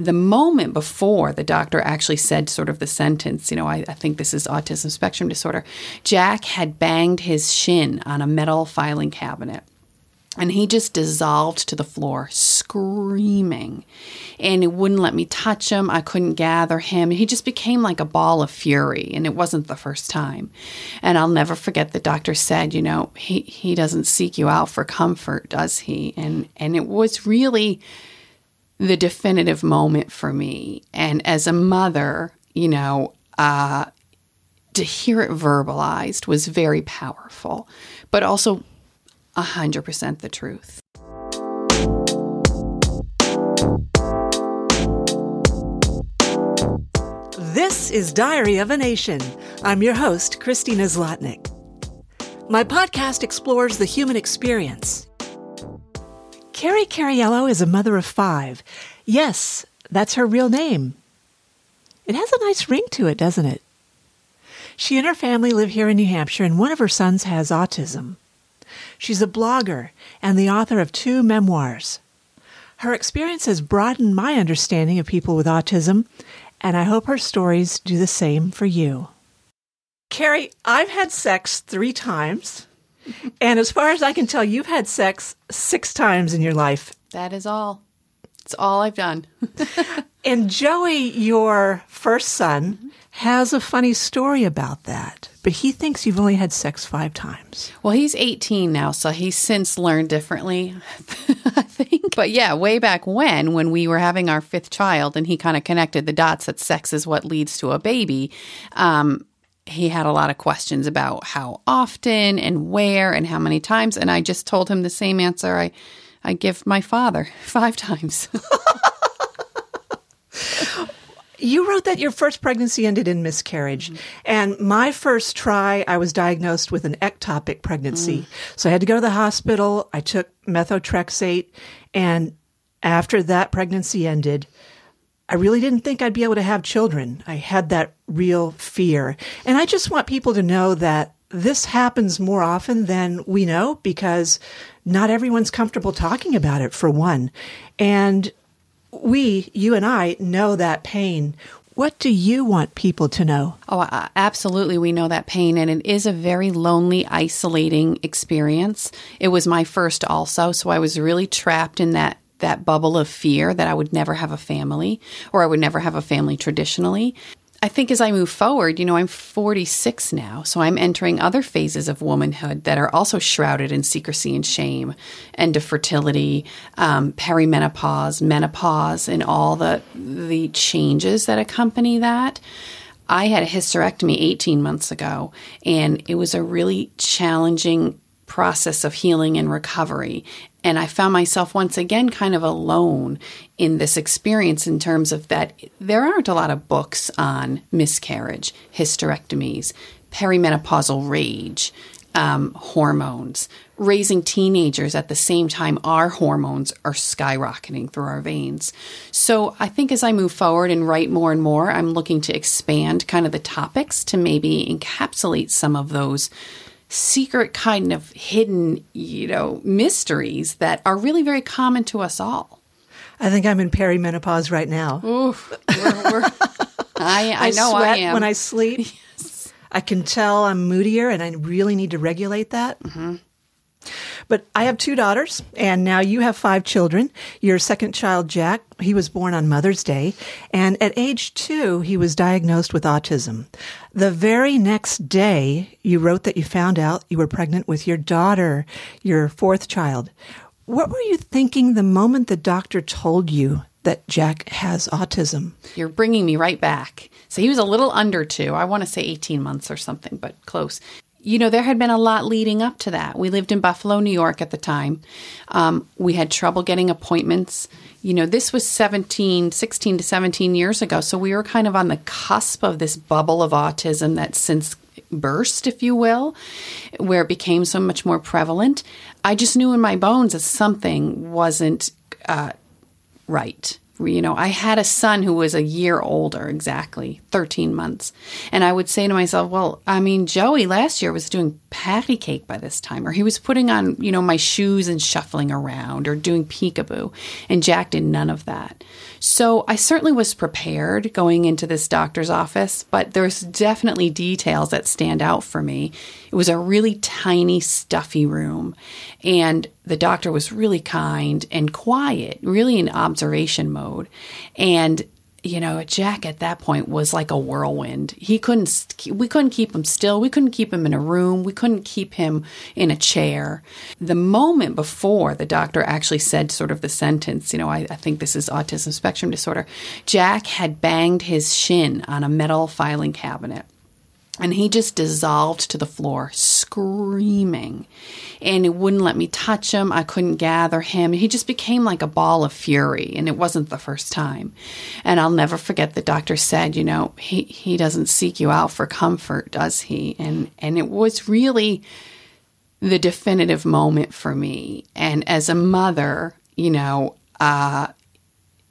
the moment before the doctor actually said sort of the sentence, you know, I, I, think this is autism spectrum disorder, Jack had banged his shin on a metal filing cabinet. And he just dissolved to the floor, screaming. And it wouldn't let me touch him. I couldn't gather him. He just became like a ball of fury. And it wasn't the first time. And I'll never forget the doctor said, you know, he, he doesn't seek you out for comfort, does he? And and it was really the definitive moment for me. And as a mother, you know, uh, to hear it verbalized was very powerful, but also 100% the truth. This is Diary of a Nation. I'm your host, Christina Zlotnick. My podcast explores the human experience. Carrie Cariello is a mother of five. Yes, that's her real name. It has a nice ring to it, doesn't it? She and her family live here in New Hampshire, and one of her sons has autism. She's a blogger and the author of two memoirs. Her experience has broadened my understanding of people with autism, and I hope her stories do the same for you. Carrie, I've had sex three times, and as far as I can tell, you've had sex six times in your life. That is all. It's all I've done. and Joey, your first son, has a funny story about that, but he thinks you've only had sex five times. Well, he's 18 now, so he's since learned differently, I think. But yeah, way back when, when we were having our fifth child and he kind of connected the dots that sex is what leads to a baby, um, he had a lot of questions about how often and where and how many times. And I just told him the same answer I, I give my father five times. You wrote that your first pregnancy ended in miscarriage. Mm-hmm. And my first try, I was diagnosed with an ectopic pregnancy. Mm. So I had to go to the hospital. I took methotrexate. And after that pregnancy ended, I really didn't think I'd be able to have children. I had that real fear. And I just want people to know that this happens more often than we know because not everyone's comfortable talking about it, for one. And we, you and I, know that pain. What do you want people to know? Oh, absolutely. We know that pain, and it is a very lonely, isolating experience. It was my first also, so I was really trapped in that that bubble of fear that I would never have a family or I would never have a family traditionally. I think as I move forward, you know, I'm 46 now, so I'm entering other phases of womanhood that are also shrouded in secrecy and shame, end of fertility, um, perimenopause, menopause, and all the the changes that accompany that. I had a hysterectomy 18 months ago, and it was a really challenging process of healing and recovery. And I found myself once again kind of alone in this experience in terms of that there aren't a lot of books on miscarriage, hysterectomies, perimenopausal rage, um, hormones. Raising teenagers at the same time, our hormones are skyrocketing through our veins. So I think as I move forward and write more and more, I'm looking to expand kind of the topics to maybe encapsulate some of those secret kind of hidden, you know, mysteries that are really very common to us all. I think I'm in perimenopause right now. Oof, we're, we're, I, I, I know sweat I am. when I sleep. Yes. I can tell I'm moodier and I really need to regulate that. Mm-hmm. But I have two daughters, and now you have five children. Your second child, Jack, he was born on Mother's Day, and at age two, he was diagnosed with autism. The very next day, you wrote that you found out you were pregnant with your daughter, your fourth child. What were you thinking the moment the doctor told you that Jack has autism? You're bringing me right back. So he was a little under two. I want to say 18 months or something, but close you know, there had been a lot leading up to that. We lived in Buffalo, New York at the time. Um, we had trouble getting appointments. You know, this was 17, 16 to 17 years ago. So we were kind of on the cusp of this bubble of autism that since burst, if you will, where it became so much more prevalent. I just knew in my bones that something wasn't uh, right You know, I had a son who was a year older, exactly 13 months. And I would say to myself, well, I mean, Joey last year was doing patty cake by this time, or he was putting on, you know, my shoes and shuffling around or doing peekaboo. And Jack did none of that. So I certainly was prepared going into this doctor's office, but there's definitely details that stand out for me. It was a really tiny, stuffy room, and the doctor was really kind and quiet, really in observation mode. And you know, Jack at that point was like a whirlwind. He couldn't, we couldn't keep him still. We couldn't keep him in a room. We couldn't keep him in a chair. The moment before the doctor actually said sort of the sentence, you know, I, I think this is autism spectrum disorder, Jack had banged his shin on a metal filing cabinet and he just dissolved to the floor, screaming. And it wouldn't let me touch him. I couldn't gather him. He just became like a ball of fury. And it wasn't the first time. And I'll never forget the doctor said, you know, he, he doesn't seek you out for comfort, does he? And, and it was really the definitive moment for me. And as a mother, you know, uh,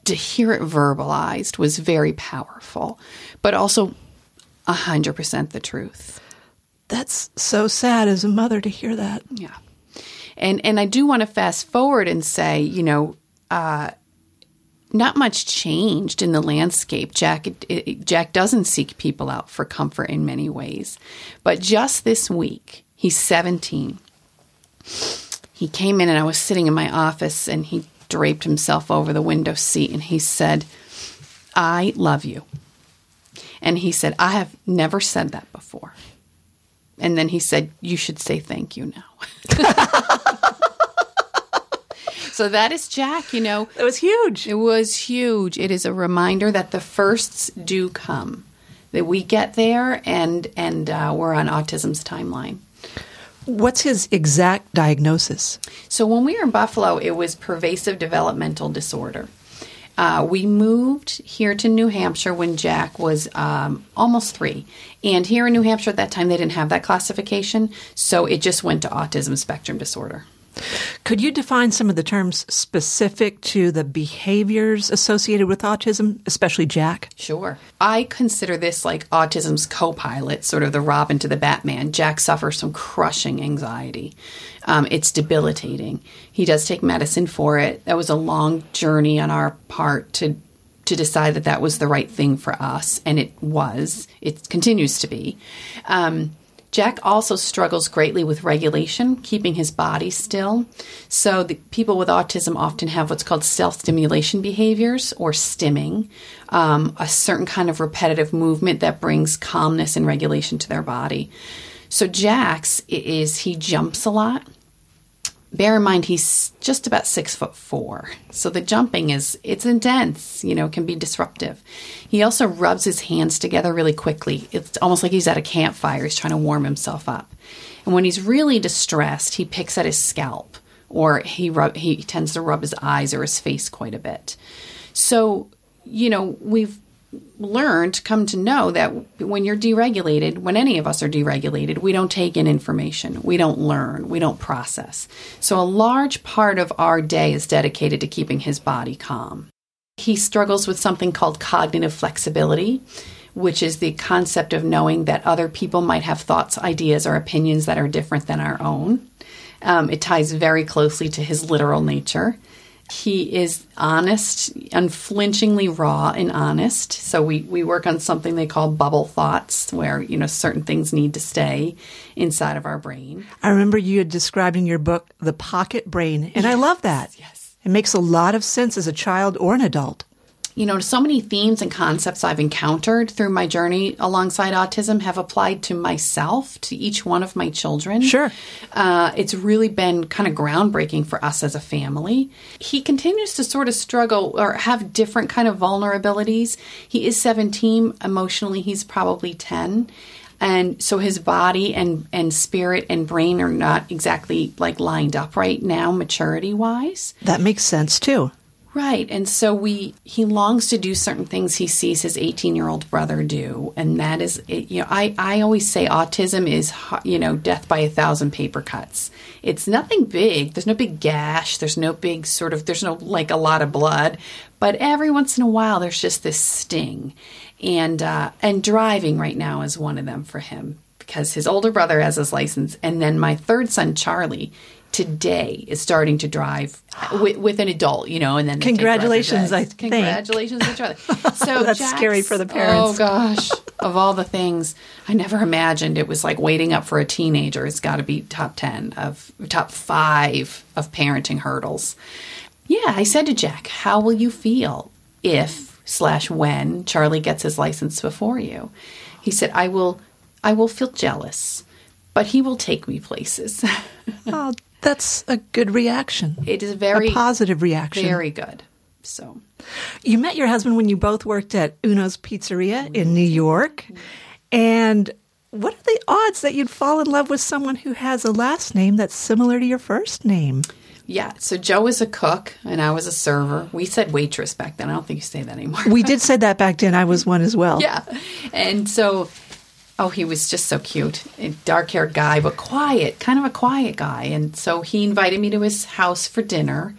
to hear it verbalized was very powerful, but also 100% the truth. That's so sad as a mother to hear that. Yeah. And and I do want to fast forward and say, you know, uh, not much changed in the landscape. Jack it, it, Jack doesn't seek people out for comfort in many ways, but just this week, he's 17. He came in and I was sitting in my office and he draped himself over the window seat and he said, "I love you." And he said, I have never said that before. And then he said, You should say thank you now. so that is Jack, you know. It was huge. It was huge. It is a reminder that the firsts do come, that we get there and, and uh, we're on autism's timeline. What's his exact diagnosis? So when we were in Buffalo, it was pervasive developmental disorder. Uh, we moved here to New Hampshire when Jack was um, almost three. And here in New Hampshire at that time, they didn't have that classification. So it just went to autism spectrum disorder. Could you define some of the terms specific to the behaviors associated with autism, especially Jack? Sure. I consider this like autism's co pilot, sort of the Robin to the Batman. Jack suffers from crushing anxiety. Um, it's debilitating. He does take medicine for it. That was a long journey on our part to to decide that that was the right thing for us, and it was. It continues to be. Um, Jack also struggles greatly with regulation, keeping his body still. So, people with autism often have what's called self stimulation behaviors or stimming, um, a certain kind of repetitive movement that brings calmness and regulation to their body. So, Jack's is he jumps a lot bear in mind he's just about six foot four. So the jumping is it's intense you know it can be disruptive. He also rubs his hands together really quickly. It's almost like he's at a campfire. He's trying to warm himself up. And when he's really distressed he picks at his scalp or he rub, he tends to rub his eyes or his face quite a bit. So you know we've learned, come to know that when you're deregulated, when any of us are deregulated, we don't take in information, we don't learn, we don't process. So a large part of our day is dedicated to keeping his body calm. He struggles with something called cognitive flexibility, which is the concept of knowing that other people might have thoughts, ideas, or opinions that are different than our own. Um, it ties very closely to his literal nature. He is honest, unflinchingly raw and honest. So we, we work on something they call bubble thoughts, where you know certain things need to stay inside of our brain. I remember you had described in your book the pocket brain, and yes, I love that. Yes, it makes a lot of sense as a child or an adult you know, so many themes and concepts I've encountered through my journey alongside autism have applied to myself, to each one of my children. Sure. Uh, it's really been kind of groundbreaking for us as a family. He continues to sort of struggle or have different kind of vulnerabilities. He is 17, emotionally, he's probably 10 and so his body and and spirit and brain are not exactly like lined up right now maturity wise that makes sense too Right. And so we he longs to do certain things he sees his 18-year-old brother do and that is you know I I always say autism is you know death by a thousand paper cuts. It's nothing big. There's no big gash, there's no big sort of there's no like a lot of blood, but every once in a while there's just this sting. And uh and driving right now is one of them for him because his older brother has his license and then my third son Charlie today is starting to drive with, with, an adult, you know, and then congratulations, I think. Congratulations, Charlie. So that's Jack's, scary for the parents. Oh gosh, of all the things, I never imagined it was like waiting up for a teenager. It's got to be top ten of top five of parenting hurdles. Yeah, I said to Jack, "How will you feel if slash when Charlie gets his license before you?" He said, "I will, I will feel jealous." But he will take me places. oh, that's a good reaction. It is very a positive reaction. Very good. So, you met your husband when you both worked at Uno's Pizzeria in New York, and what are the odds that you'd fall in love with someone who has a last name that's similar to your first name? Yeah, so Joe was a cook and I was a server. We said waitress back then. I don't think you say that anymore. we did say that back then. I was one as well. Yeah. And so Oh, he was just so cute. A dark haired guy, but quiet, kind of a quiet guy. And so he invited me to his house for dinner.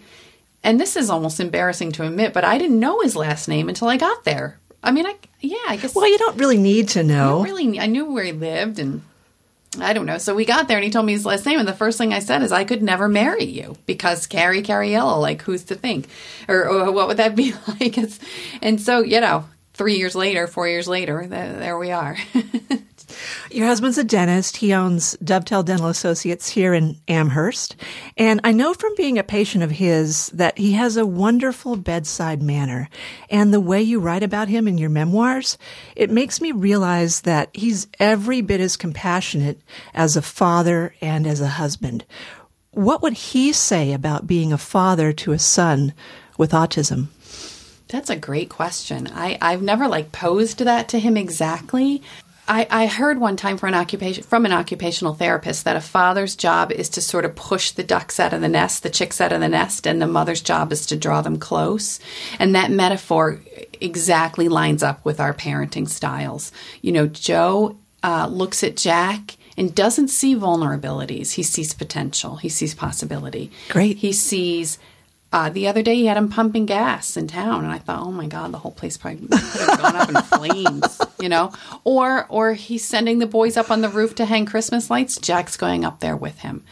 And this is almost embarrassing to admit, but I didn't know his last name until I got there. I mean, I yeah, I guess. Well, you don't really need to know. really, I knew where he lived, and I don't know. So we got there, and he told me his last name, and the first thing I said is, "I could never marry you because Carrie Cariello. Like, who's to think, or, or what would that be like?" It's, and so, you know, three years later, four years later, there, there we are. Your husband's a dentist. He owns Dovetail Dental Associates here in Amherst. And I know from being a patient of his that he has a wonderful bedside manner. And the way you write about him in your memoirs, it makes me realize that he's every bit as compassionate as a father and as a husband. What would he say about being a father to a son with autism? That's a great question. I, I've never like posed that to him exactly. I, I heard one time from an occupation from an occupational therapist that a father's job is to sort of push the ducks out of the nest, the chicks out of the nest, and the mother's job is to draw them close. And that metaphor exactly lines up with our parenting styles. You know, Joe uh, looks at Jack and doesn't see vulnerabilities. He sees potential. He sees possibility. Great. He sees uh, the other day, he had him pumping gas in town, and I thought, oh my god, the whole place probably could have gone up in flames, you know. Or, or he's sending the boys up on the roof to hang Christmas lights. Jack's going up there with him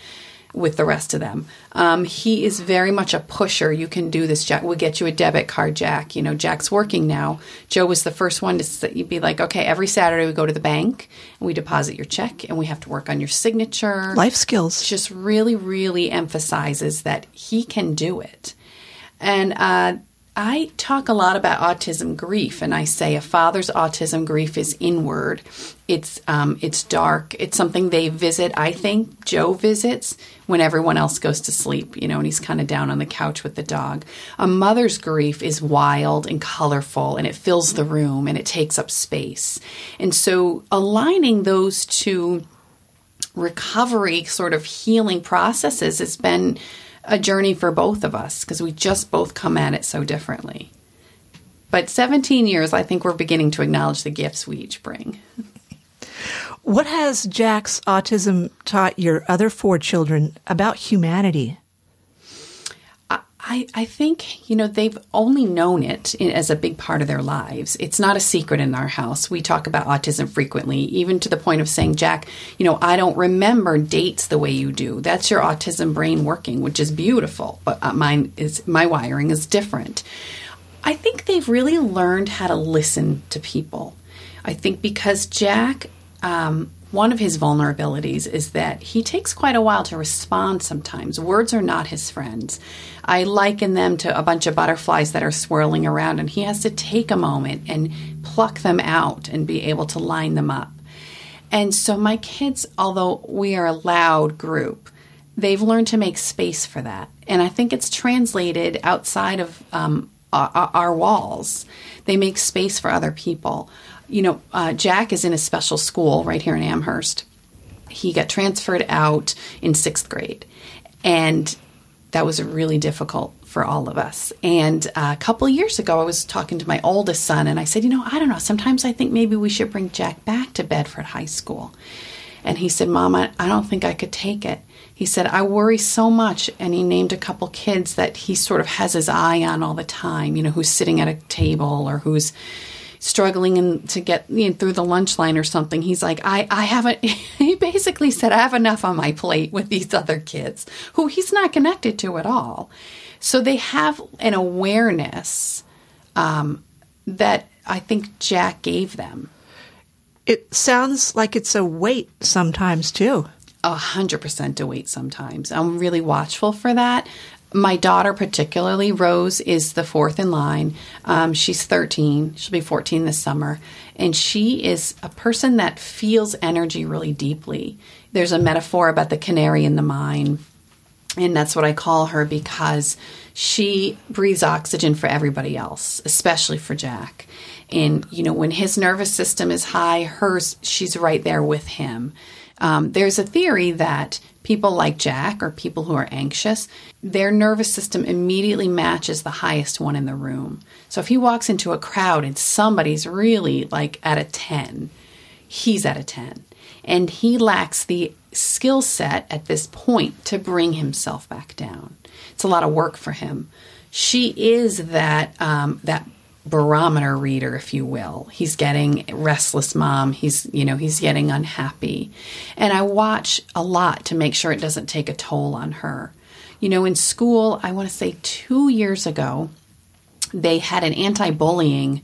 with the rest of them. Um, he is very much a pusher. You can do this, Jack. We'll get you a debit card, Jack. You know, Jack's working now. Joe was the first one to be like, okay, every Saturday we go to the bank and we deposit your check and we have to work on your signature. Life skills. Just really, really emphasizes that he can do it. And uh, I talk a lot about autism grief, and I say a father's autism grief is inward. It's um, it's dark. It's something they visit. I think Joe visits when everyone else goes to sleep, you know, and he's kind of down on the couch with the dog. A mother's grief is wild and colorful, and it fills the room and it takes up space. And so, aligning those two recovery sort of healing processes has been a journey for both of us because we just both come at it so differently. But 17 years, I think we're beginning to acknowledge the gifts we each bring. What has Jack's autism taught your other four children about humanity? I, I think, you know, they've only known it as a big part of their lives. It's not a secret in our house. We talk about autism frequently, even to the point of saying, Jack, you know, I don't remember dates the way you do. That's your autism brain working, which is beautiful, but uh, mine is, my wiring is different. I think they've really learned how to listen to people. I think because Jack, um, one of his vulnerabilities is that he takes quite a while to respond sometimes. Words are not his friends. I liken them to a bunch of butterflies that are swirling around, and he has to take a moment and pluck them out and be able to line them up. And so, my kids, although we are a loud group, they've learned to make space for that. And I think it's translated outside of um, our, our walls. They make space for other people you know, uh, Jack is in a special school right here in Amherst. He got transferred out in sixth grade, and that was really difficult for all of us. And uh, a couple years ago, I was talking to my oldest son, and I said, You know, I don't know. Sometimes I think maybe we should bring Jack back to Bedford High School. And he said, Mama, I don't think I could take it. He said, I worry so much. And he named a couple kids that he sort of has his eye on all the time, you know, who's sitting at a table or who's struggling in, to get you know, through the lunch line or something. He's like, I, I haven't, he basically said, I have enough on my plate with these other kids who he's not connected to at all. So they have an awareness um, that I think Jack gave them. It sounds like it's a weight sometimes too. A hundred percent a weight sometimes. I'm really watchful for that. My daughter, particularly, Rose, is the fourth in line. Um, she's 13. She'll be 14 this summer. And she is a person that feels energy really deeply. There's a metaphor about the canary in the mine. And that's what I call her because she breathes oxygen for everybody else, especially for Jack. And, you know, when his nervous system is high, hers, she's right there with him. Um, there's a theory that people like Jack or people who are anxious, their nervous system immediately matches the highest one in the room. So if he walks into a crowd and somebody's really like at a 10, he's at a 10. And he lacks the skill set at this point to bring himself back down. It's a lot of work for him. She is that um, that barometer reader, if you will. He's getting restless mom. He's, you know, he's getting unhappy. And I watch a lot to make sure it doesn't take a toll on her. You know, in school, I want to say two years ago, they had an anti bullying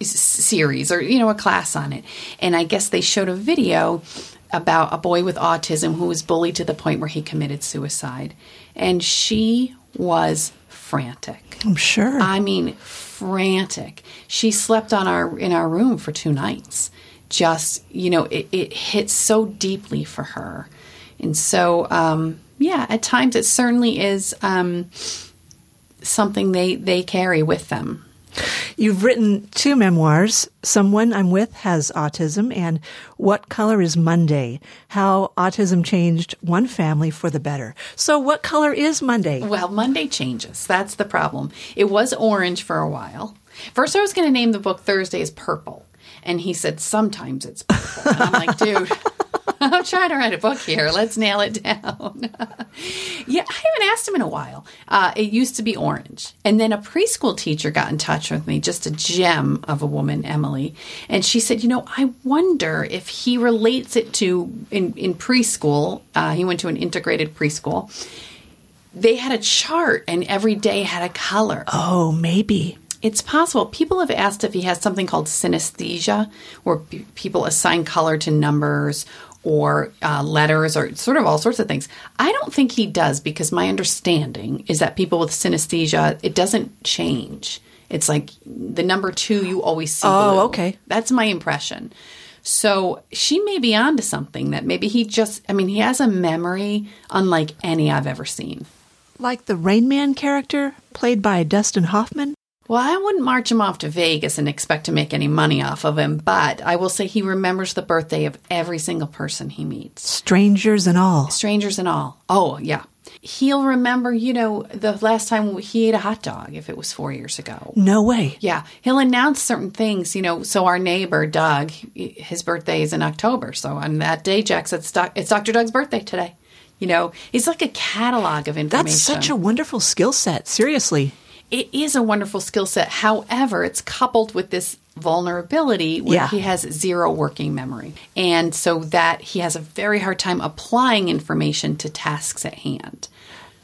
series or, you know, a class on it. And I guess they showed a video about a boy with autism who was bullied to the point where he committed suicide. And she was frantic. I'm sure. I mean, frantic. She slept on our in our room for two nights. Just you know, it, it hit so deeply for her, and so um, yeah, at times it certainly is um, something they they carry with them. You've written two memoirs. Someone I'm with has autism, and What Color is Monday? How Autism Changed One Family for the Better. So, what color is Monday? Well, Monday changes. That's the problem. It was orange for a while. First, I was going to name the book Thursday is Purple. And he said, sometimes it's purple. And I'm like, dude. I'm trying to write a book here. Let's nail it down. yeah, I haven't asked him in a while. Uh, it used to be orange. And then a preschool teacher got in touch with me, just a gem of a woman, Emily. And she said, You know, I wonder if he relates it to in, in preschool. Uh, he went to an integrated preschool. They had a chart and every day had a color. Oh, maybe. It's possible. People have asked if he has something called synesthesia, where p- people assign color to numbers or uh, letters or sort of all sorts of things. I don't think he does because my understanding is that people with synesthesia, it doesn't change. It's like the number two you always see. Oh, blue. okay. That's my impression. So she may be onto something that maybe he just, I mean, he has a memory unlike any I've ever seen. Like the Rain Man character played by Dustin Hoffman? Well, I wouldn't march him off to Vegas and expect to make any money off of him, but I will say he remembers the birthday of every single person he meets. Strangers and all. Strangers and all. Oh, yeah. He'll remember, you know, the last time he ate a hot dog, if it was four years ago. No way. Yeah. He'll announce certain things, you know. So, our neighbor, Doug, his birthday is in October. So, on that day, Jack said, It's Dr. Doug's birthday today. You know, it's like a catalog of information. That's such a wonderful skill set. Seriously it is a wonderful skill set. However, it's coupled with this vulnerability where Yeah. he has zero working memory. And so that he has a very hard time applying information to tasks at hand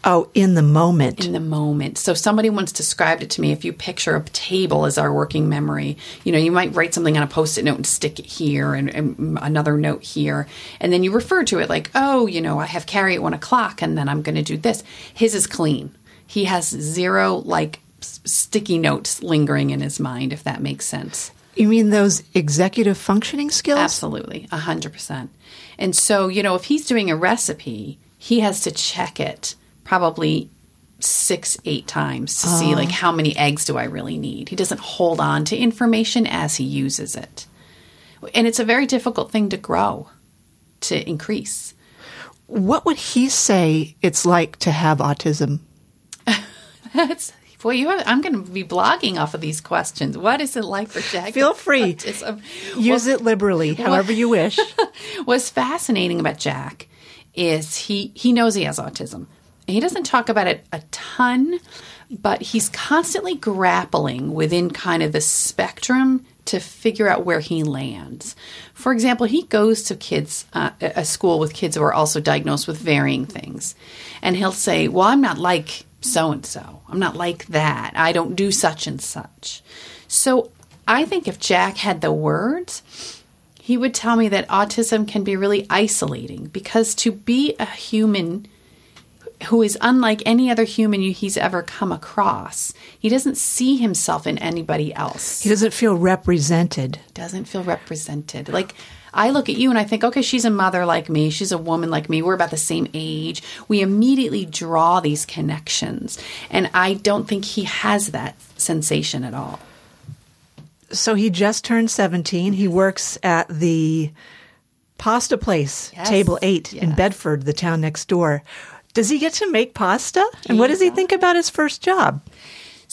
Oh, in the moment. in the moment. So somebody once described it to me. If you picture a table as our working memory, you know, you might write something on a post-it note and stick it here and, and another note here. And then you refer to it like, oh, you know, I have carry at one o'clock and then I'm going to do this. His is clean. He has zero like sticky notes lingering in his mind, if that makes sense. you mean those executive functioning skills? Absolutely, a hundred percent. And so, you know, if he's doing a recipe, he has to check it probably six, eight times to see ah. like how many eggs do I really need. He doesn't hold on to information as he uses it. And it's a very difficult thing to grow, to increase. What would he say it's like to have autism? That's boy, you have, I'm going to be blogging off of these questions. What is it like for Jack? Feel free. Autism? Use well, it liberally, however you wish. What's fascinating about Jack is he he knows he has autism. He doesn't talk about it a ton, but he's constantly grappling within kind of the spectrum to figure out where he lands. For example, he goes to kids, uh, a school with kids who are also diagnosed with varying things. And he'll say, Well, I'm not like so and so. I'm not like that. I don't do such and such. So I think if Jack had the words, he would tell me that autism can be really isolating because to be a human who is unlike any other human he's ever come across. He doesn't see himself in anybody else. He doesn't feel represented. Doesn't feel represented. Like I look at you and I think, okay, she's a mother like me. She's a woman like me. We're about the same age. We immediately draw these connections. And I don't think he has that sensation at all. So he just turned 17. He works at the pasta place, yes. table eight yes. in Bedford, the town next door. Does he get to make pasta? And what does he think about his first job?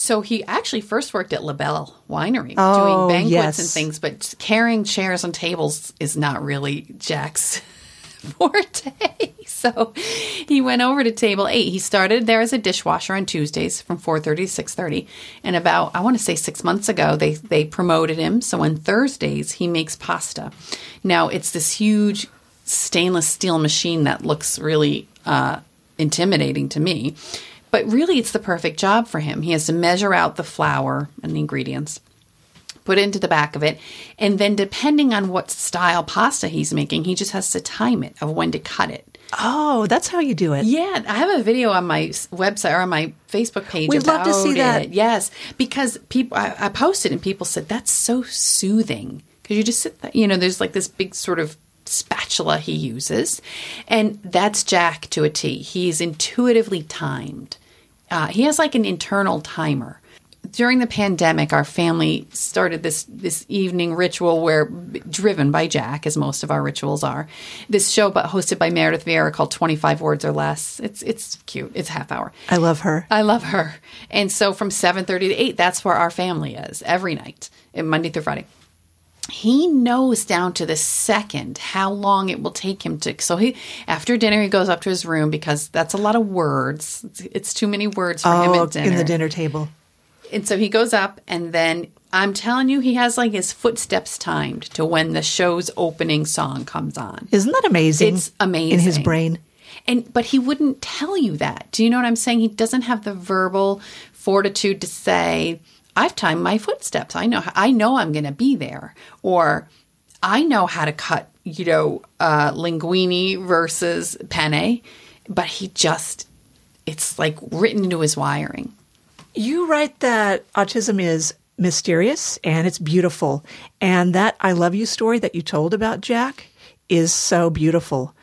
So he actually first worked at LaBelle Winery oh, doing banquets yes. and things, but carrying chairs and tables is not really Jack's forte. So he went over to table 8. He started there as a dishwasher on Tuesdays from 4:30 to 6:30, and about I want to say 6 months ago they they promoted him. So on Thursdays he makes pasta. Now it's this huge stainless steel machine that looks really uh, intimidating to me. But really, it's the perfect job for him. He has to measure out the flour and the ingredients, put it into the back of it, and then depending on what style pasta he's making, he just has to time it of when to cut it. Oh, that's how you do it. Yeah, I have a video on my website or on my Facebook page. We'd love to see it. that. Yes, because people, I, I posted and people said that's so soothing because you just sit there. You know, there's like this big sort of spatula he uses, and that's Jack to a T. He's intuitively timed. Uh, he has like an internal timer. During the pandemic, our family started this this evening ritual where, driven by Jack, as most of our rituals are, this show but hosted by Meredith Vieira called Twenty Five Words or Less. It's it's cute. It's half hour. I love her. I love her. And so from seven thirty to eight, that's where our family is every night, Monday through Friday he knows down to the second how long it will take him to so he after dinner he goes up to his room because that's a lot of words. It's, it's too many words for oh, him at dinner in the dinner table. And so he goes up and then i'm telling you he has like his footsteps timed to when the show's opening song comes on. Isn't that amazing? It's amazing. In his brain. And but he wouldn't tell you that. Do you know what i'm saying? He doesn't have the verbal fortitude to say I've timed my footsteps. I know I know I'm going to be there, or I know how to cut, you know, uh, linguine versus penne, but he just it's like written into his wiring. You write that autism is mysterious and it's beautiful, and that I love you story that you told about Jack is so beautiful.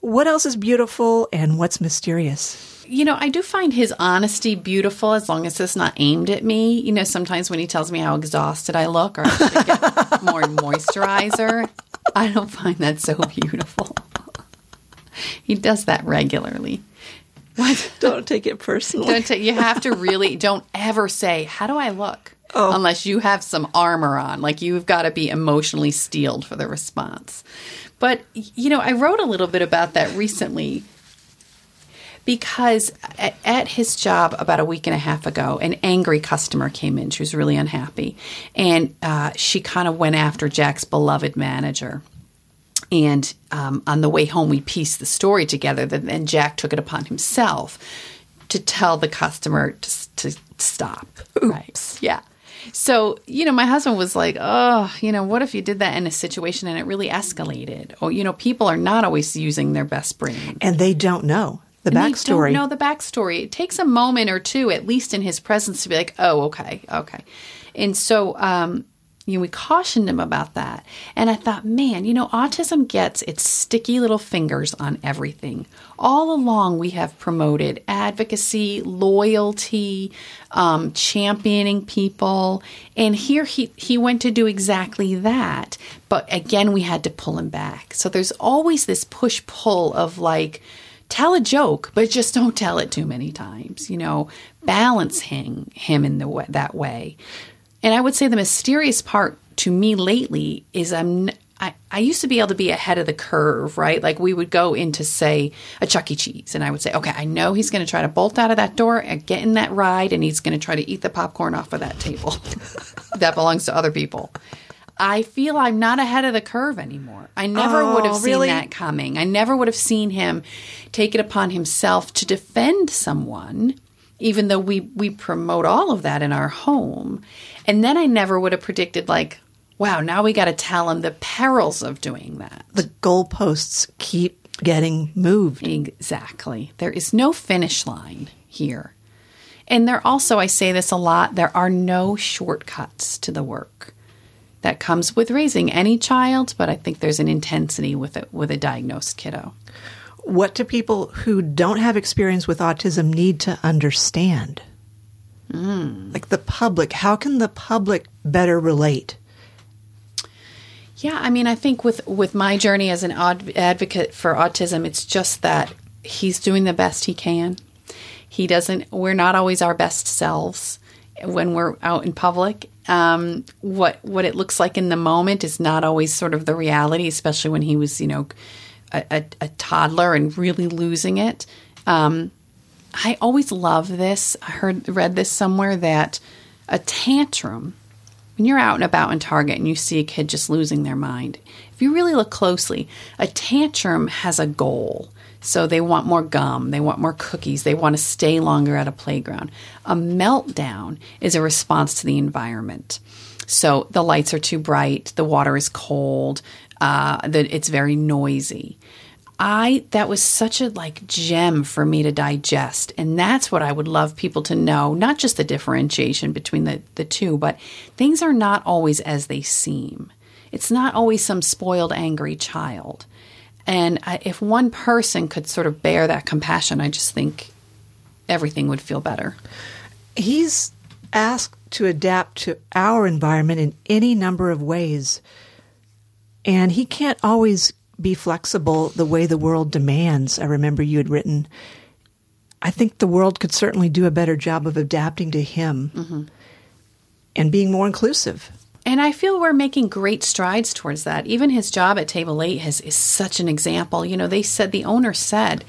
What else is beautiful and what's mysterious? You know, I do find his honesty beautiful as long as it's not aimed at me. You know, sometimes when he tells me how exhausted I look or I should get more moisturizer, I don't find that so beautiful. he does that regularly. What? Don't take it personally. Don't take, you have to really don't ever say, "How do I look?" Oh. Unless you have some armor on, like you've got to be emotionally steeled for the response. But you know, I wrote a little bit about that recently because at his job about a week and a half ago, an angry customer came in. She was really unhappy. And uh, she kind of went after Jack's beloved manager. And um, on the way home, we pieced the story together. That then Jack took it upon himself to tell the customer to, to stop. Oops. Right. Yeah. So, you know, my husband was like, oh, you know, what if you did that in a situation and it really escalated? Or, you know, people are not always using their best brain. And they don't know the and backstory. They don't know the backstory. It takes a moment or two, at least in his presence, to be like, "Oh, okay, okay." And so, um, you know, we cautioned him about that. And I thought, man, you know, autism gets its sticky little fingers on everything. All along, we have promoted advocacy, loyalty, um, championing people. And here he, he went to do exactly that. But again, we had to pull him back. So there's always this push pull of like, tell a joke, but just don't tell it too many times. You know, balance him, him in the way, that way. And I would say the mysterious part to me lately is I'm I, I used to be able to be ahead of the curve, right? Like we would go into, say, a Chuck E. Cheese, and I would say, okay, I know he's going to try to bolt out of that door and get in that ride, and he's going to try to eat the popcorn off of that table that belongs to other people. I feel I'm not ahead of the curve anymore. I never Oh, would have oh, seen really? that coming. I never would have seen him take it upon himself to defend someone, even though we we promote all of that in our home. And then I never would have predicted like, wow, now we got to tell him the perils of doing that. The goalposts keep getting moved. Exactly. There is no finish line here. And there also, I say this a lot, there are no shortcuts to the work that comes with raising any child, but I think there's an intensity with it with a diagnosed kiddo. What do people who don't have experience with autism need to understand? Hmm. Like the public, how can the public better relate? Yeah, I mean, I think with with my journey as an ad- advocate for autism, it's just that he's doing the best he can. He doesn't. We're not always our best selves when we're out in public. Um, what what it looks like in the moment is not always sort of the reality, especially when he was, you know, a, a, a toddler and really losing it. Um, I always love this. I heard read this somewhere that a tantrum when you're out and about in Target and you see a kid just losing their mind, if you really look closely, a tantrum has a goal. So they want more gum, they want more cookies, they want to stay longer at a playground. A meltdown is a response to the environment. So the lights are too bright, the water is cold, uh, it's very noisy. I that was such a like gem for me to digest and that's what I would love people to know not just the differentiation between the the two but things are not always as they seem it's not always some spoiled angry child and I, if one person could sort of bear that compassion I just think everything would feel better He's asked to adapt to our environment in any number of ways. And he can't always be flexible the way the world demands. I remember you had written, I think the world could certainly do a better job of adapting to him mm-hmm. and being more inclusive. And I feel we're making great strides towards that. Even his job at Table 8 has, is such an example. You know, they said, the owner said,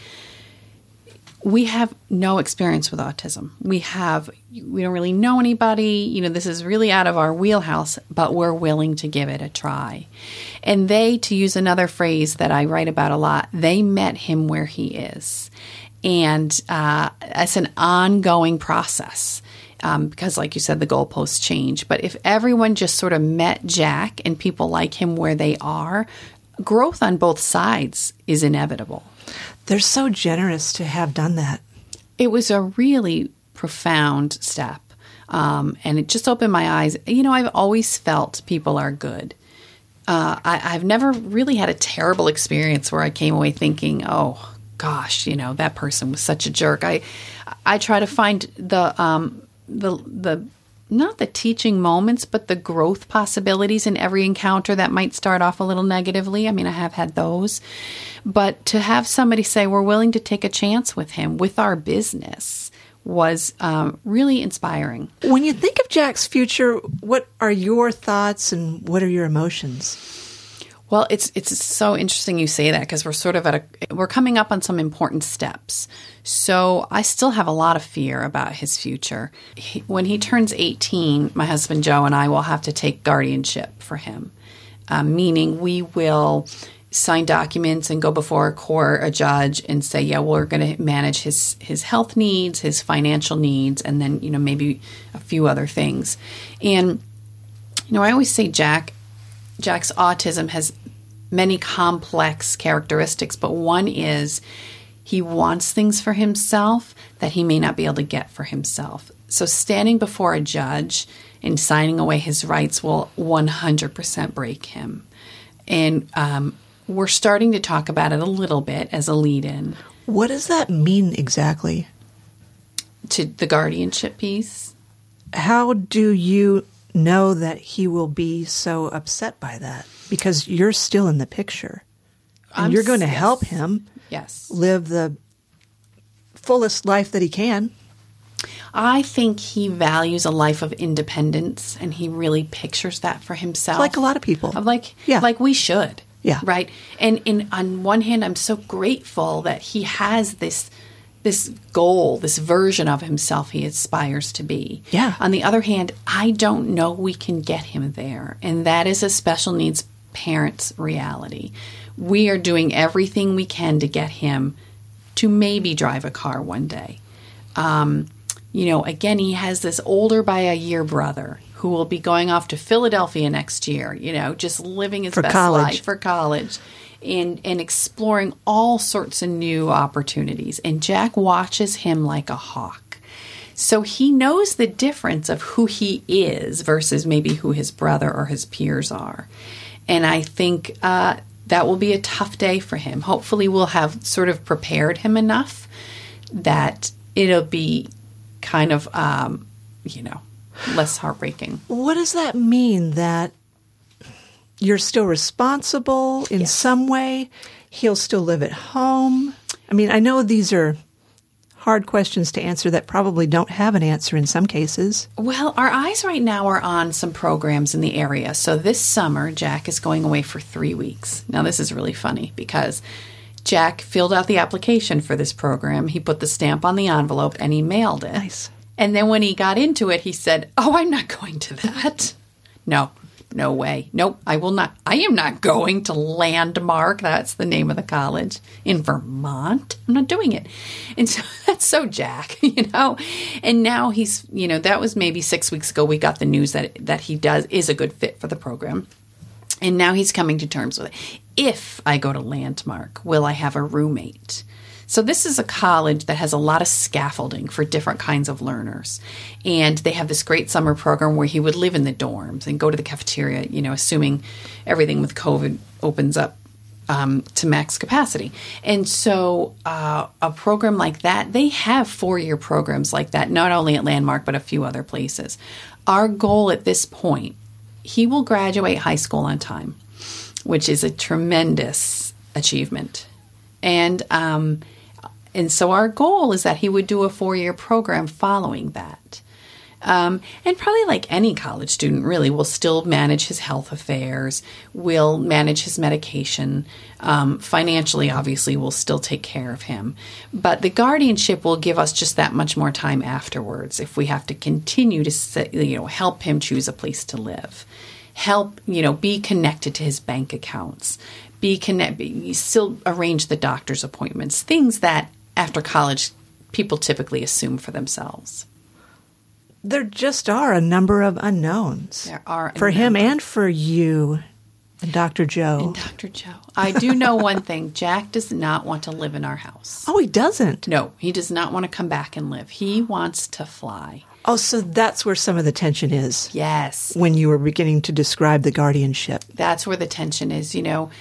we have no experience with autism. We have, we don't really know anybody. You know, this is really out of our wheelhouse, but we're willing to give it a try. And they, to use another phrase that I write about a lot, they met him where he is. And uh, it's an ongoing process um, because, like you said, the goalposts change. But if everyone just sort of met Jack and people like him where they are, growth on both sides is inevitable. They're so generous to have done that. It was a really profound step. Um, and it just opened my eyes. You know, I've always felt people are good. Uh, I, I've never really had a terrible experience where I came away thinking, "Oh gosh, you know that person was such a jerk." I I try to find the um, the the not the teaching moments, but the growth possibilities in every encounter that might start off a little negatively. I mean, I have had those, but to have somebody say we're willing to take a chance with him with our business was um, really inspiring. When you think of Jack's future, what are your thoughts and what are your emotions? Well, it's it's so interesting you say that because we're sort of at a we're coming up on some important steps. So I still have a lot of fear about his future. He, when he turns 18, my husband Joe and I will have to take guardianship for him, um, meaning we will sign documents and go before a court, a judge, and say, yeah, we're going to manage his his health needs, his financial needs, and then you know maybe a few other things. And you know, I always say Jack Jack's autism has many complex characteristics, but one is he wants things for himself that he may not be able to get for himself. So, standing before a judge and signing away his rights will 100% break him. And um, we're starting to talk about it a little bit as a lead in What does that mean exactly? to the guardianship piece. How do you know that he will be so upset by that? Because you're still in the picture. And I'm you're going to s- help yes. him Yes. live the fullest life that he can. I think he values a life of independence and he really pictures that for himself. Like a lot of people. Of like Yeah. like we should. Yeah. Right? And in on one hand I'm so grateful that he has this this goal, this version of himself he aspires to be. Yeah. On the other hand, I don't know we can get him there. And that is a special needs parent's reality. We are doing everything we can to get him to maybe drive a car one day. Um, you know, again, he has this older by a year brother who will be going off to Philadelphia next year, you know, just living his For best college. life for college and, and exploring all sorts of new opportunities. And Jack watches him like a hawk. So he knows the difference of who he is versus maybe who his brother or his peers are. And I think uh, that will be a tough day for him. Hopefully, we'll have sort of prepared him enough that it'll be kind of, um, you know, less heartbreaking. What does that mean? That you're still responsible in some way? He'll still live at home? I mean, I know these are hard questions to answer that probably don't have an answer in some cases. Well, our eyes right now are on some programs in the area. So this summer, Jack is going away for three weeks. Now, this is really funny because Jack filled out the application for this program. He put the stamp on the envelope and he mailed it. Nice. And then when he got into it, he said, Oh, I'm not going to that. No, no way. Nope, I will not. I am not going to Landmark. That's the name of the college in Vermont. I'm not doing it. And so that's so Jack, you know. And now he's, you know, that was maybe six weeks ago. We got the news that that he does is a good fit for the program. And now he's coming to terms with it. If I go to Landmark, will I have a roommate? So, this is a college that has a lot of scaffolding for different kinds of learners. And they have this great summer program where he would live in the dorms and go to the cafeteria, you know, assuming everything with COVID opens up um, to max capacity. And so, uh, a program like that, they have four year programs like that, not only at Landmark, but a few other places. Our goal at this point, he will graduate high school on time, which is a tremendous achievement. And, um, and so, our goal is that he would do a four year program following that. Um, and probably like any college student, really, will still manage his health affairs, will manage his medication. Um, financially, obviously, will still take care of him. But the guardianship will give us just that much more time afterwards if we have to continue to, you know, help him choose a place to live, help, you know, be connected to his bank accounts, be connect, be, still arrange the doctor's appointments, things that after college people typically assume for themselves. There just are a number of unknowns. There are for him number. and for you and Dr. Joe. And Dr. Joe. I do know one thing Jack does not want to live in our house. oh, he doesn't. No, he does not want to come back and live. He wants to fly. Oh, so that's where some of the tension is Yes. when you were beginning to describe the guardianship. That's where the tension is. You know,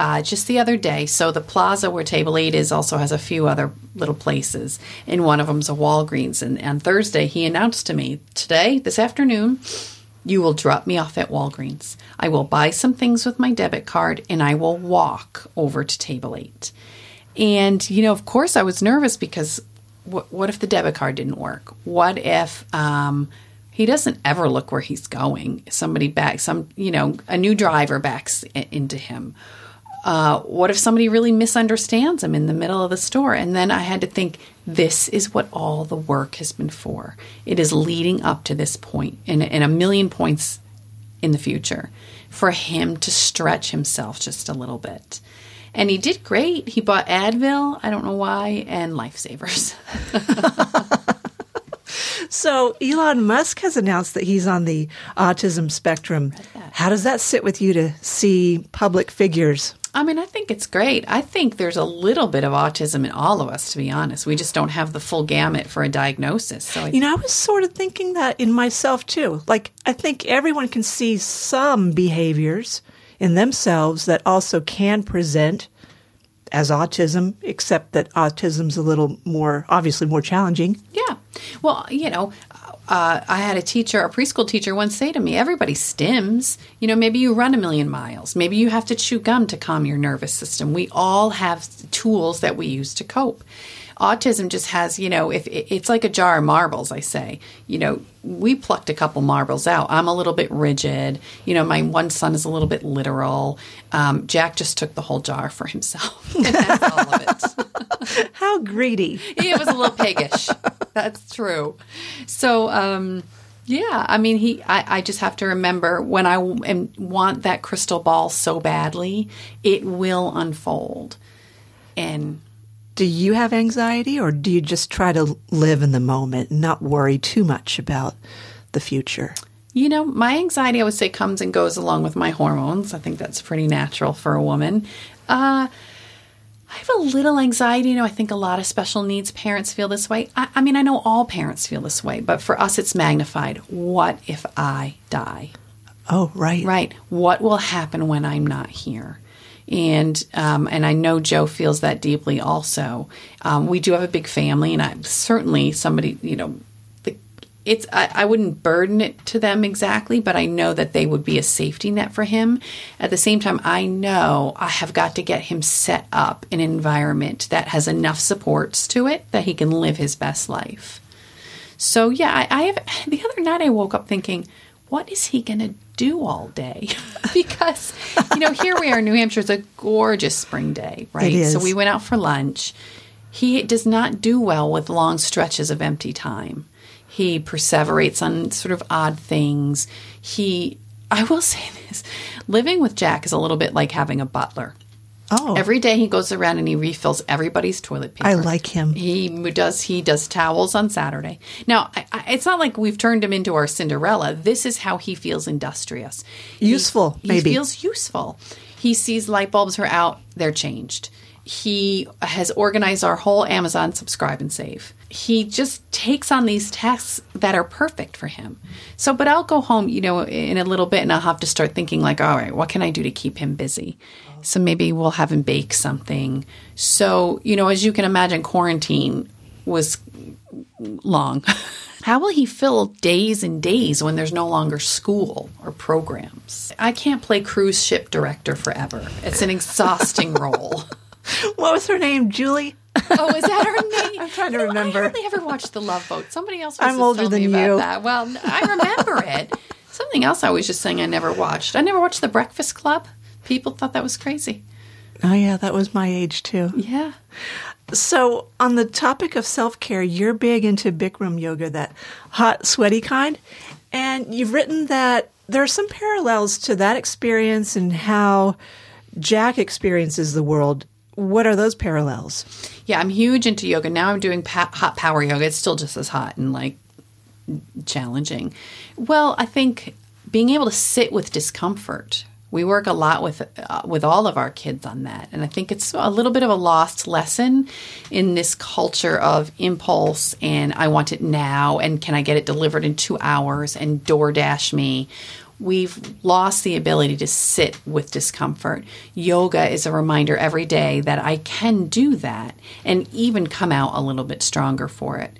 uh, just the other day, so the plaza where Table 8 is also has a few other little places, and one of them's a Walgreens. And on Thursday, he announced to me, Today, this afternoon, you will drop me off at Walgreens. I will buy some things with my debit card, and I will walk over to Table 8. And, you know, of course, I was nervous because what, what if the debit card didn't work? What if um, he doesn't ever look where he's going? Somebody back, some, you know, a new driver backs into him. Uh, what if somebody really misunderstands him in the middle of the store? And then I had to think, this is what all the work has been for. It is leading up to this point and, and a million points in the future for him to stretch himself just a little bit. And he did great. He bought Advil, I don't know why, and lifesavers. So Elon Musk has announced that he's on the autism spectrum. How does that sit with you to see public figures? I mean, I think it's great. I think there's a little bit of autism in all of us, to be honest. We just don't have the full gamut for a diagnosis. So, I, You know, I was sort of thinking that in myself too. Like, I think everyone can see some behaviors in themselves that also can present as autism, except that autism's a little more, obviously more challenging. yeah. Well, you know, uh, I had a teacher, a preschool teacher, once say to me, everybody stims. You know, maybe you run a million miles. Maybe you have to chew gum to calm your nervous system. We all have tools that we use to cope. Autism just has, you know, if it's like a jar of marbles, I say, you know, we plucked a couple marbles out. I'm a little bit rigid. You know, my one son is a little bit literal. Um, Jack just took the whole jar for himself. and all of it. How greedy. he was a little piggish. That's true. So, um, yeah, I mean, he. I, I just have to remember when I am, want that crystal ball so badly, it will unfold. And Do you have anxiety or do you just try to live in the moment and not worry too much about the future? you know, my anxiety, I would say, comes and goes along with my hormones. I think that's pretty natural for a woman. Uh, I have a little anxiety. You know, I think a lot of special needs parents feel this way. I, I mean, I know all parents feel this way, but for us, it's magnified. What if I die? Oh, right. Right. What will happen when I'm not here? And um, and I know Joe feels that deeply. Also, um, we do have a big family, and I'm certainly somebody. You know, it's I, I wouldn't burden it to them exactly, but I know that they would be a safety net for him. At the same time, I know I have got to get him set up an environment that has enough supports to it that he can live his best life. So yeah, I, I have. The other night, I woke up thinking, what is he going to do all day? because you know, here we are, in New Hampshire. It's a gorgeous spring day, right? It So we went out for lunch. He does not do well with long stretches of empty time. He perseverates on sort of odd things. He, I will say this, living with Jack is a little bit like having a butler. Oh, Every day he goes around and he refills everybody's toilet paper. I like him. He does. He does towels on Saturday. Now, I, I, it's not like we've turned him into our Cinderella. This is how he feels industrious, Useful, He, maybe. feels useful. He sees light bulbs are out; they're changed. He has organized our whole Amazon subscribe and save. He just takes on these tasks that are perfect for him. So, but I'll go home, you know, in a little bit, and I'll have to start thinking like, all right, what can I do to keep him busy? So maybe we'll have him bake something. So, you know, as you can imagine, quarantine was long. How will he fill days and days when there's no longer school or programs? I can't play cruise ship director forever. It's an exhausting role. What was her name? Julie? Oh, is that her name? I'm trying to remember. I hardly ever watched The Love Boat. Somebody else was I'm older than about you. that. Well, I remember it. Something else I was just saying I never watched. I never watched The Breakfast Club. People thought that was crazy. Oh, yeah, that was my age too. Yeah. So, on the topic of self care, you're big into Bikram yoga, that hot, sweaty kind. And you've written that there are some parallels to that experience and how Jack experiences the world. What are those parallels? Yeah, I'm huge into yoga. Now I'm doing pa- hot power yoga. It's still just as hot and like challenging. Well, I think being able to sit with discomfort. We work a lot with uh, with all of our kids on that, and I think it's a little bit of a lost lesson in this culture of impulse and I want it now, and can I get it delivered in two hours, and DoorDash me. We've lost the ability to sit with discomfort. Yoga is a reminder every day that I can do that and even come out a little bit stronger for it.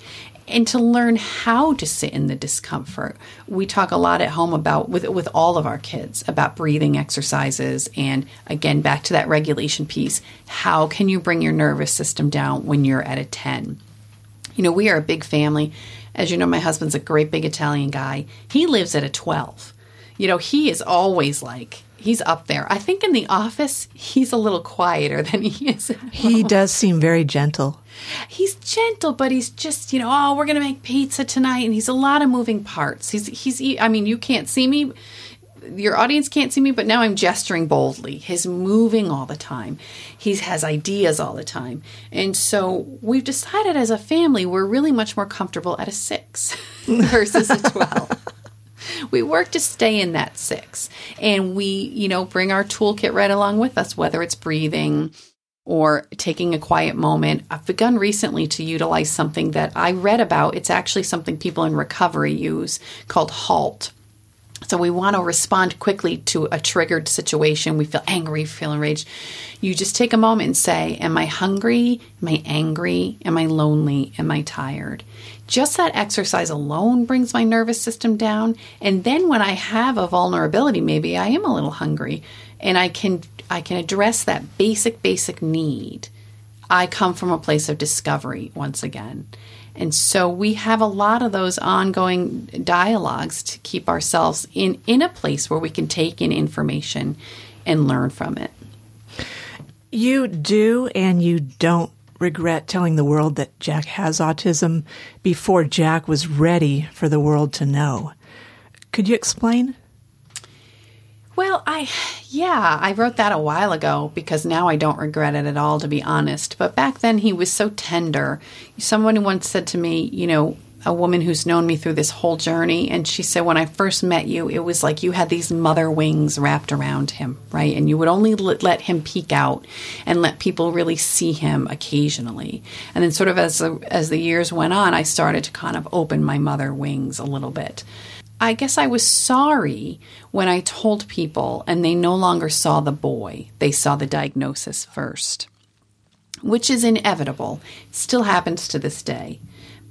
And to learn how to sit in the discomfort. We talk a lot at home about with with all of our kids about breathing exercises and again back to that regulation piece. How can you bring your nervous system down when you're at a 10? You know, we are a big family. As you know, my husband's a great big Italian guy. He lives at a 12. You know, he is always like, he's up there. I think in the office, he's a little quieter than he is. at He does seem very gentle. He's gentle, but he's just, you know, oh, we're going to make pizza tonight. And he's a lot of moving parts. He's, he's, I mean, you can't see me. Your audience can't see me, but now I'm gesturing boldly. He's moving all the time. He has ideas all the time. And so we've decided as a family, we're really much more comfortable at a six versus a 12 we work to stay in that six. And we you know bring our toolkit right along with us whether it's breathing or taking a quiet moment. I've begun recently to utilize something that i read about. It's actually something people in recovery use called halt so we want to respond quickly to a triggered situation. We feel angry, feel enraged. You just take a moment and say, Am I hungry? Am I angry? Am I lonely? Am I tired? Just that exercise alone brings my nervous system down. And then when I have a vulnerability, maybe I am a little hungry and I can I can address that basic, basic need. I come from a place of discovery once again. And so we have a lot of those ongoing dialogues to keep ourselves in, in a place where we can take in information and learn from it. You do and you don't regret telling the world that Jack has autism before Jack was ready for the world to know. Could you explain? Well, I, yeah, I wrote that a while ago because now I don't regret it at all, to be honest. But back then he was so tender. Someone once said to me, you know, a woman who's known me through this whole journey, and she said, when I first met you, it was like you had these mother wings wrapped around him, right? And you would only let him peek out and let people really see him occasionally. And then, sort of as the, as the years went on, I started to kind of open my mother wings a little bit. I guess I was sorry when I told people and they no longer saw the boy, they saw the diagnosis first, which is inevitable. It still happens to this day.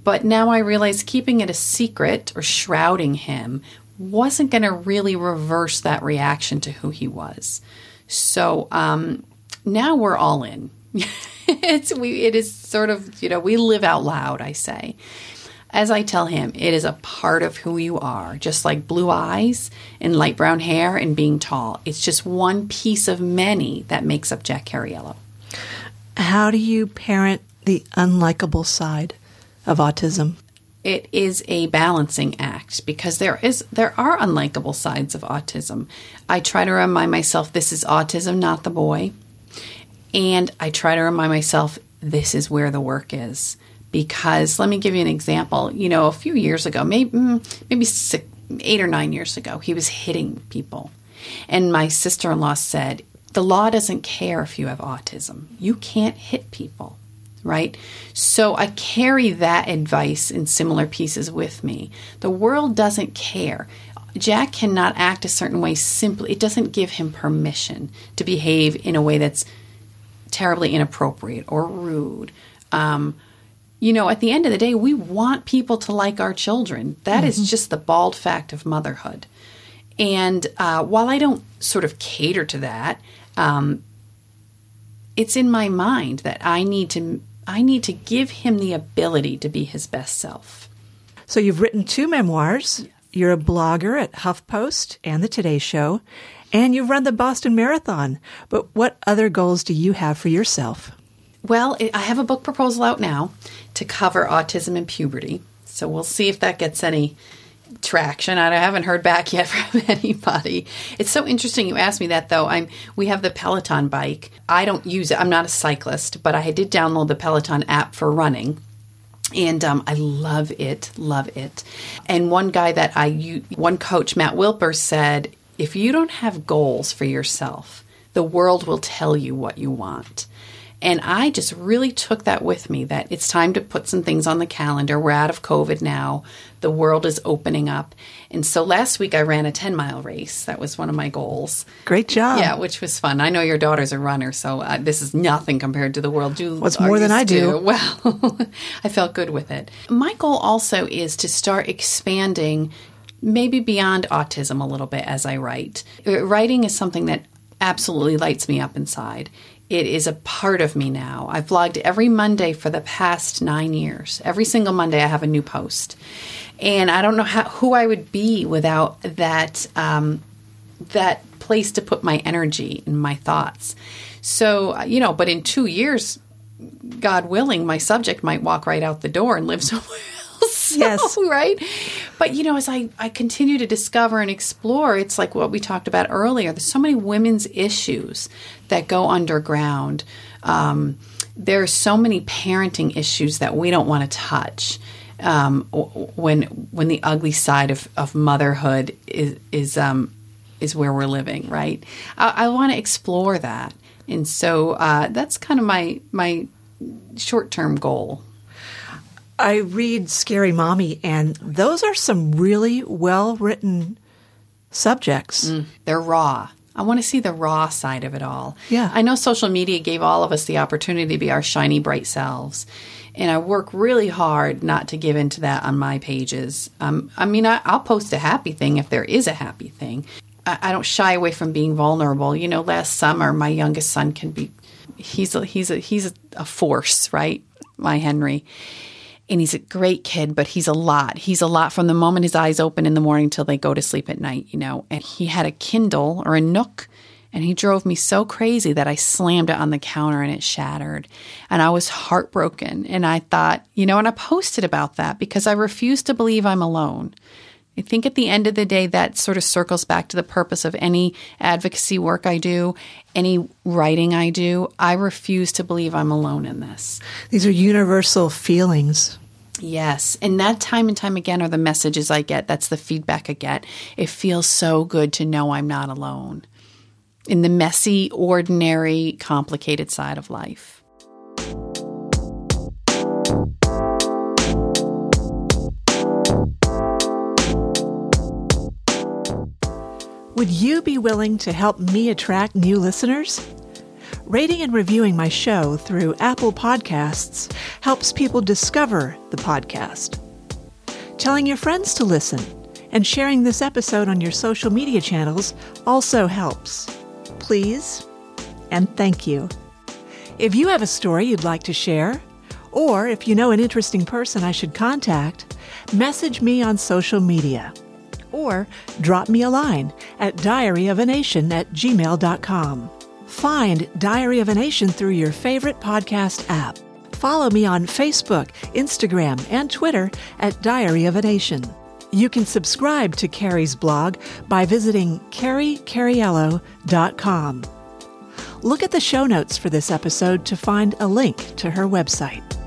But now I realize keeping it a secret or shrouding him wasn't going to really reverse that reaction to who he was. So um, now we're all in. it's we it is sort of you know we live out loud. I say, as I tell him, it is a part of who you are, just like blue eyes and light brown hair and being tall. It's just one piece of many that makes up Jack Cariello. How do you parent the unlikable side of autism? It is a balancing act because there is there are unlikable sides of autism. I try to remind myself this is autism, not the boy. And I try to remind myself this is where the work is because let me give you an example. You know, a few years ago, maybe mm, maybe six, eight or nine years ago, he was hitting people, and my sister in law said, "The law doesn't care if you have autism. You can't hit people." Right? So I carry that advice in similar pieces with me. The world doesn't care. Jack cannot act a certain way simply, it doesn't give him permission to behave in a way that's terribly inappropriate or rude. Um, you know, at the end of the day, we want people to like our children. That mm-hmm. is just the bald fact of motherhood. And uh, while I don't sort of cater to that, um, it's in my mind that I need to I need to give him the ability to be his best self. So you've written two memoirs. Yes. You're a blogger at HuffPost and the Today Show, and you've run the Boston Marathon. But what other goals do you have for yourself? Well, I have a book proposal out now to cover autism and puberty. So we'll see if that gets any traction. I haven't heard back yet from anybody. It's so interesting you asked me that though. I'm we have the Peloton bike. I don't use it. I'm not a cyclist, but I did download the Peloton app for running. And um, I love it, love it. And one guy that I, one coach, Matt Wilpers, said, if you don't have goals for yourself, the world will tell you what you want. And I just really took that with me that it's time to put some things on the calendar. We're out of COVID now. The world is opening up. And so last week I ran a 10 mile race. That was one of my goals. Great job. Yeah, which was fun. I know your daughter's a runner, so uh, this is nothing compared to the world you What's more than I do? To. Well, I felt good with it. My goal also is to start expanding maybe beyond autism a little bit as I write. Uh, writing is something that absolutely lights me up inside. It is a part of me now. I've vlogged every Monday for the past nine years. Every single Monday, I have a new post. And I don't know how, who I would be without that, um, that place to put my energy and my thoughts. So, you know, but in two years, God willing, my subject might walk right out the door and live somewhere else. Yes. right? But, you know, as I, I continue to discover and explore, it's like what we talked about earlier. There's so many women's issues that go underground. Um, there are so many parenting issues that we don't want to touch. Um, when when the ugly side of, of motherhood is is um, is where we're living, right? I, I want to explore that, and so uh, that's kind of my my short term goal. I read Scary Mommy, and those are some really well written subjects. Mm, they're raw. I want to see the raw side of it all. Yeah. I know social media gave all of us the opportunity to be our shiny, bright selves. And I work really hard not to give into that on my pages. Um, I mean, I, will post a happy thing if there is a happy thing. I, I don't shy away from being vulnerable. You know, last summer, my youngest son can be he's a, he's a, he's a force, right? My Henry. And he's a great kid, but he's a lot. He's a lot from the moment his eyes open in the morning till they go to sleep at night, you know. And he had a Kindle or a Nook and he drove me so crazy that I slammed it on the counter and it shattered. And I was heartbroken. And I thought, you know, and I posted about that because I refuse to believe I'm alone. I think at the end of the day, that sort of circles back to the purpose of any advocacy work I do, any writing I do. I refuse to believe I'm alone in this. These are universal feelings. Yes. And that time and time again are the messages I get. That's the feedback I get. It feels so good to know I'm not alone in the messy, ordinary, complicated side of life. Would you be willing to help me attract new listeners? Rating and reviewing my show through Apple Podcasts helps people discover the podcast. Telling your friends to listen and sharing this episode on your social media channels also helps please, and thank you. If you have a story you'd like to share, or if you know an interesting person I should contact, message me on social media or drop me a line at diaryofanation at gmail.com. Find Diary of a Nation through your favorite podcast app. Follow me on Facebook, Instagram, and Twitter at Diary of a Nation. You can subscribe to Carrie's blog by visiting carriecariello.com. Look at the show notes for this episode to find a link to her website.